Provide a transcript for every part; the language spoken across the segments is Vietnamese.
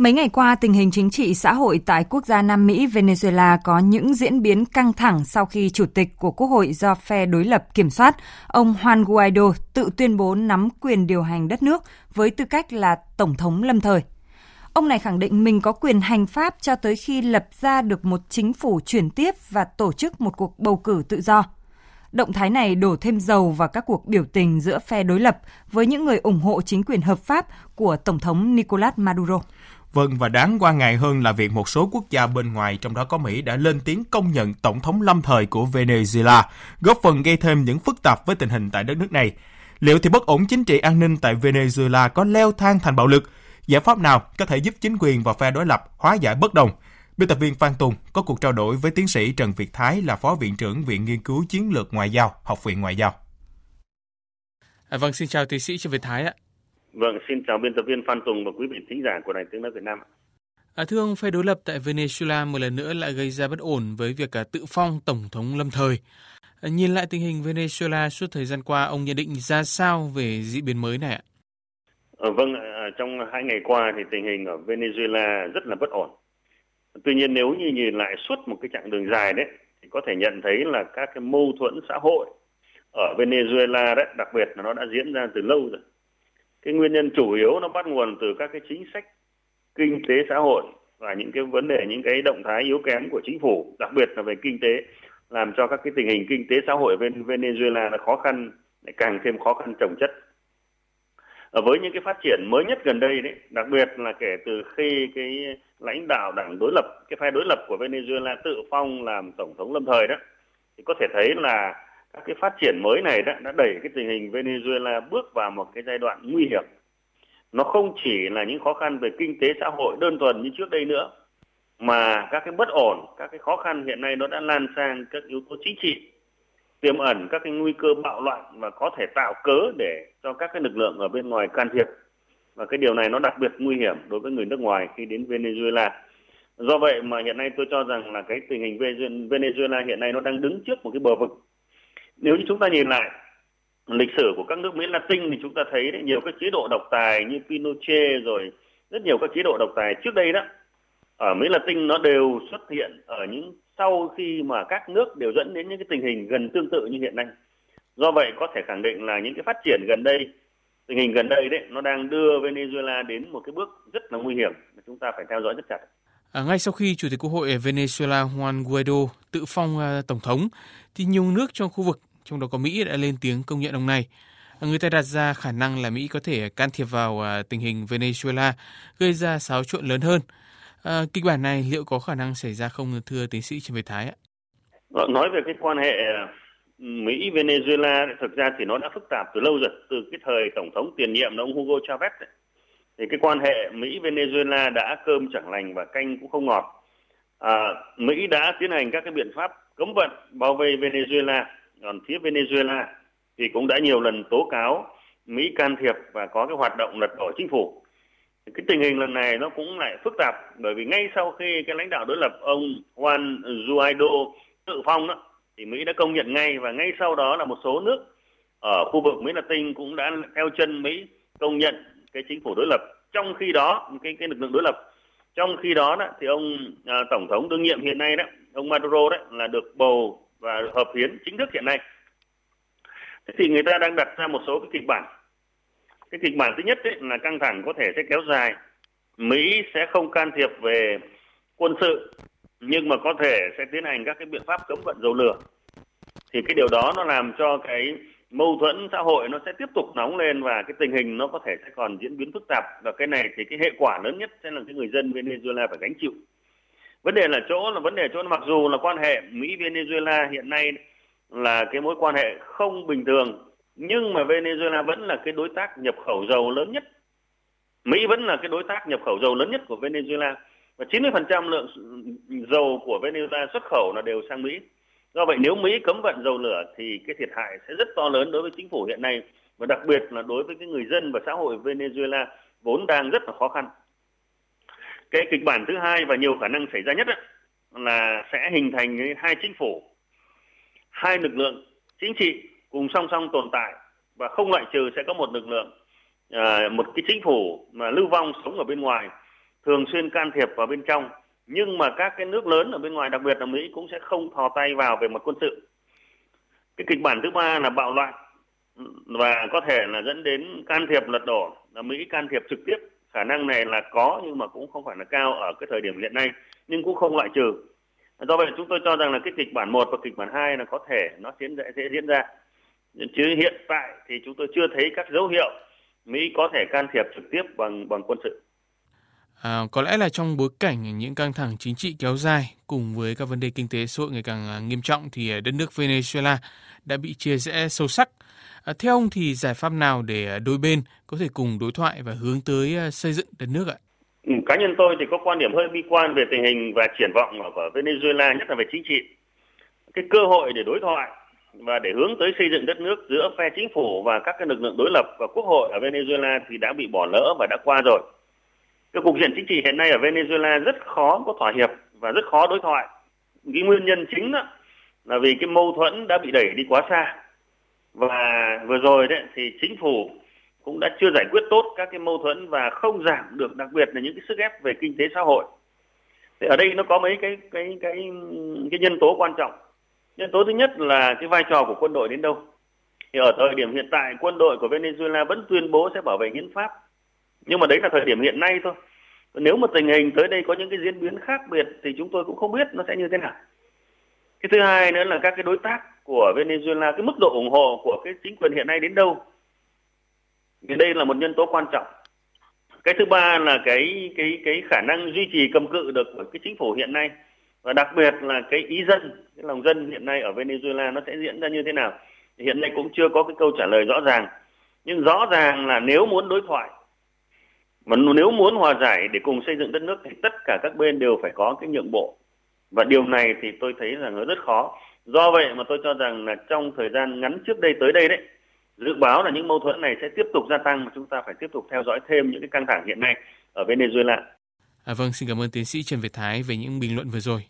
Mấy ngày qua, tình hình chính trị xã hội tại quốc gia Nam Mỹ Venezuela có những diễn biến căng thẳng sau khi chủ tịch của quốc hội do phe đối lập kiểm soát, ông Juan Guaido tự tuyên bố nắm quyền điều hành đất nước với tư cách là tổng thống lâm thời. Ông này khẳng định mình có quyền hành pháp cho tới khi lập ra được một chính phủ chuyển tiếp và tổ chức một cuộc bầu cử tự do. Động thái này đổ thêm dầu vào các cuộc biểu tình giữa phe đối lập với những người ủng hộ chính quyền hợp pháp của Tổng thống Nicolas Maduro. Vâng, và đáng quan ngại hơn là việc một số quốc gia bên ngoài, trong đó có Mỹ, đã lên tiếng công nhận Tổng thống lâm thời của Venezuela, góp phần gây thêm những phức tạp với tình hình tại đất nước này. Liệu thì bất ổn chính trị an ninh tại Venezuela có leo thang thành bạo lực? Giải pháp nào có thể giúp chính quyền và phe đối lập hóa giải bất đồng? Biên tập viên Phan Tùng có cuộc trao đổi với tiến sĩ Trần Việt Thái là Phó Viện trưởng Viện Nghiên cứu Chiến lược Ngoại giao, Học viện Ngoại giao. À, vâng, xin chào tiến sĩ Trần Việt Thái ạ. Vâng, xin chào biên tập viên Phan Tùng và quý vị thính giả của Đài Tiếng Nói Việt Nam. À, thưa ông, phe đối lập tại Venezuela một lần nữa lại gây ra bất ổn với việc à, tự phong tổng thống lâm thời. À, nhìn lại tình hình Venezuela suốt thời gian qua, ông nhận định ra sao về diễn biến mới này ạ? À, vâng, à, trong hai ngày qua thì tình hình ở Venezuela rất là bất ổn. Tuy nhiên nếu như nhìn lại suốt một cái chặng đường dài đấy, thì có thể nhận thấy là các cái mâu thuẫn xã hội ở Venezuela đấy, đặc biệt là nó đã diễn ra từ lâu rồi cái nguyên nhân chủ yếu nó bắt nguồn từ các cái chính sách kinh tế xã hội và những cái vấn đề, những cái động thái yếu kém của chính phủ, đặc biệt là về kinh tế, làm cho các cái tình hình kinh tế xã hội bên Venezuela nó khó khăn, lại càng thêm khó khăn trồng chất. Ở với những cái phát triển mới nhất gần đây đấy, đặc biệt là kể từ khi cái lãnh đạo đảng đối lập, cái phe đối lập của Venezuela tự phong làm tổng thống lâm thời đó, thì có thể thấy là các cái phát triển mới này đã, đã đẩy cái tình hình Venezuela bước vào một cái giai đoạn nguy hiểm. Nó không chỉ là những khó khăn về kinh tế xã hội đơn thuần như trước đây nữa, mà các cái bất ổn, các cái khó khăn hiện nay nó đã lan sang các yếu tố chính trị, tiềm ẩn các cái nguy cơ bạo loạn và có thể tạo cớ để cho các cái lực lượng ở bên ngoài can thiệp. Và cái điều này nó đặc biệt nguy hiểm đối với người nước ngoài khi đến Venezuela. Do vậy mà hiện nay tôi cho rằng là cái tình hình Venezuela hiện nay nó đang đứng trước một cái bờ vực nếu như chúng ta nhìn lại lịch sử của các nước Mỹ Latin thì chúng ta thấy đấy, nhiều các chế độ độc tài như Pinochet rồi rất nhiều các chế độ độc tài trước đây đó ở Mỹ Latin nó đều xuất hiện ở những sau khi mà các nước đều dẫn đến những cái tình hình gần tương tự như hiện nay. Do vậy có thể khẳng định là những cái phát triển gần đây, tình hình gần đây đấy nó đang đưa Venezuela đến một cái bước rất là nguy hiểm mà chúng ta phải theo dõi rất chặt. À, ngay sau khi Chủ tịch Quốc hội Venezuela Juan Guaido tự phong uh, tổng thống, thì nhiều nước trong khu vực trong đó có Mỹ đã lên tiếng công nhận ông này. Người ta đặt ra khả năng là Mỹ có thể can thiệp vào à, tình hình Venezuela, gây ra xáo trộn lớn hơn. À, kịch bản này liệu có khả năng xảy ra không thưa tiến sĩ Trần Việt Thái ạ? Vâng, nói về cái quan hệ à, Mỹ Venezuela thực ra thì nó đã phức tạp từ lâu rồi, từ cái thời tổng thống tiền nhiệm là ông Hugo Chavez ấy. thì cái quan hệ Mỹ Venezuela đã cơm chẳng lành và canh cũng không ngọt. À, Mỹ đã tiến hành các cái biện pháp cấm vận bao vây Venezuela còn phía Venezuela thì cũng đã nhiều lần tố cáo Mỹ can thiệp và có cái hoạt động lật đổ chính phủ. Cái tình hình lần này nó cũng lại phức tạp bởi vì ngay sau khi cái lãnh đạo đối lập ông Juan Guaido tự phong đó thì Mỹ đã công nhận ngay và ngay sau đó là một số nước ở khu vực Mỹ Latin cũng đã theo chân Mỹ công nhận cái chính phủ đối lập. Trong khi đó cái cái lực lượng đối lập trong khi đó, đó thì ông à, tổng thống đương nhiệm hiện nay đó ông Maduro đấy là được bầu và hợp hiến chính thức hiện nay. Thế thì người ta đang đặt ra một số cái kịch bản. Cái kịch bản thứ nhất ấy là căng thẳng có thể sẽ kéo dài. Mỹ sẽ không can thiệp về quân sự, nhưng mà có thể sẽ tiến hành các cái biện pháp cấm vận dầu lửa. Thì cái điều đó nó làm cho cái mâu thuẫn xã hội nó sẽ tiếp tục nóng lên và cái tình hình nó có thể sẽ còn diễn biến phức tạp. Và cái này thì cái hệ quả lớn nhất sẽ là cái người dân Venezuela phải gánh chịu vấn đề là chỗ là vấn đề chỗ, mặc dù là quan hệ Mỹ Venezuela hiện nay là cái mối quan hệ không bình thường, nhưng mà Venezuela vẫn là cái đối tác nhập khẩu dầu lớn nhất. Mỹ vẫn là cái đối tác nhập khẩu dầu lớn nhất của Venezuela. Và 90% lượng dầu của Venezuela xuất khẩu là đều sang Mỹ. Do vậy, nếu Mỹ cấm vận dầu lửa thì cái thiệt hại sẽ rất to lớn đối với chính phủ hiện nay. Và đặc biệt là đối với cái người dân và xã hội Venezuela vốn đang rất là khó khăn. Cái kịch bản thứ hai và nhiều khả năng xảy ra nhất là sẽ hình thành hai chính phủ, hai lực lượng chính trị cùng song song tồn tại và không loại trừ sẽ có một lực lượng à, một cái chính phủ mà lưu vong sống ở bên ngoài thường xuyên can thiệp vào bên trong nhưng mà các cái nước lớn ở bên ngoài đặc biệt là Mỹ cũng sẽ không thò tay vào về mặt quân sự. Cái kịch bản thứ ba là bạo loạn và có thể là dẫn đến can thiệp lật đổ là Mỹ can thiệp trực tiếp khả năng này là có nhưng mà cũng không phải là cao ở cái thời điểm hiện nay nhưng cũng không loại trừ. Do vậy chúng tôi cho rằng là cái kịch bản 1 và kịch bản 2 là có thể nó diễn dễ, sẽ diễn ra. Chứ hiện tại thì chúng tôi chưa thấy các dấu hiệu Mỹ có thể can thiệp trực tiếp bằng bằng quân sự. À, có lẽ là trong bối cảnh những căng thẳng chính trị kéo dài cùng với các vấn đề kinh tế xã hội ngày càng à, nghiêm trọng thì à, đất nước Venezuela đã bị chia rẽ sâu sắc. À, theo ông thì giải pháp nào để à, đôi bên có thể cùng đối thoại và hướng tới à, xây dựng đất nước ạ? Ừ, cá nhân tôi thì có quan điểm hơi bi quan về tình hình và triển vọng ở Venezuela nhất là về chính trị. Cái cơ hội để đối thoại và để hướng tới xây dựng đất nước giữa phe chính phủ và các cái lực lượng đối lập và quốc hội ở Venezuela thì đã bị bỏ lỡ và đã qua rồi. Cái cục diện chính trị hiện nay ở Venezuela rất khó có thỏa hiệp và rất khó đối thoại. Cái nguyên nhân chính đó là vì cái mâu thuẫn đã bị đẩy đi quá xa và vừa rồi đấy, thì chính phủ cũng đã chưa giải quyết tốt các cái mâu thuẫn và không giảm được đặc biệt là những cái sức ép về kinh tế xã hội. Thì ở đây nó có mấy cái cái cái cái nhân tố quan trọng. Nhân tố thứ nhất là cái vai trò của quân đội đến đâu. Thì ở thời điểm hiện tại, quân đội của Venezuela vẫn tuyên bố sẽ bảo vệ hiến pháp. Nhưng mà đấy là thời điểm hiện nay thôi. Nếu mà tình hình tới đây có những cái diễn biến khác biệt thì chúng tôi cũng không biết nó sẽ như thế nào. Cái thứ hai nữa là các cái đối tác của Venezuela, cái mức độ ủng hộ của cái chính quyền hiện nay đến đâu? Thì đây là một nhân tố quan trọng. Cái thứ ba là cái cái cái khả năng duy trì cầm cự được của cái chính phủ hiện nay. Và đặc biệt là cái ý dân, cái lòng dân hiện nay ở Venezuela nó sẽ diễn ra như thế nào? Hiện nay cũng chưa có cái câu trả lời rõ ràng. Nhưng rõ ràng là nếu muốn đối thoại, mà nếu muốn hòa giải để cùng xây dựng đất nước thì tất cả các bên đều phải có cái nhượng bộ. Và điều này thì tôi thấy là nó rất khó do vậy mà tôi cho rằng là trong thời gian ngắn trước đây tới đây đấy dự báo là những mâu thuẫn này sẽ tiếp tục gia tăng và chúng ta phải tiếp tục theo dõi thêm những cái căng thẳng hiện nay ở Venezuela. À, vâng, xin cảm ơn tiến sĩ Trần Việt Thái về những bình luận vừa rồi.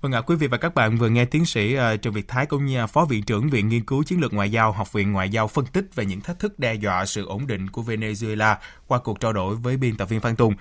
Vâng ạ, quý vị và các bạn vừa nghe tiến sĩ uh, Trần Việt Thái cũng như Phó Viện trưởng Viện Nghiên cứu Chiến lược Ngoại giao Học viện Ngoại giao phân tích về những thách thức đe dọa sự ổn định của Venezuela qua cuộc trao đổi với biên tập viên Phan Tùng.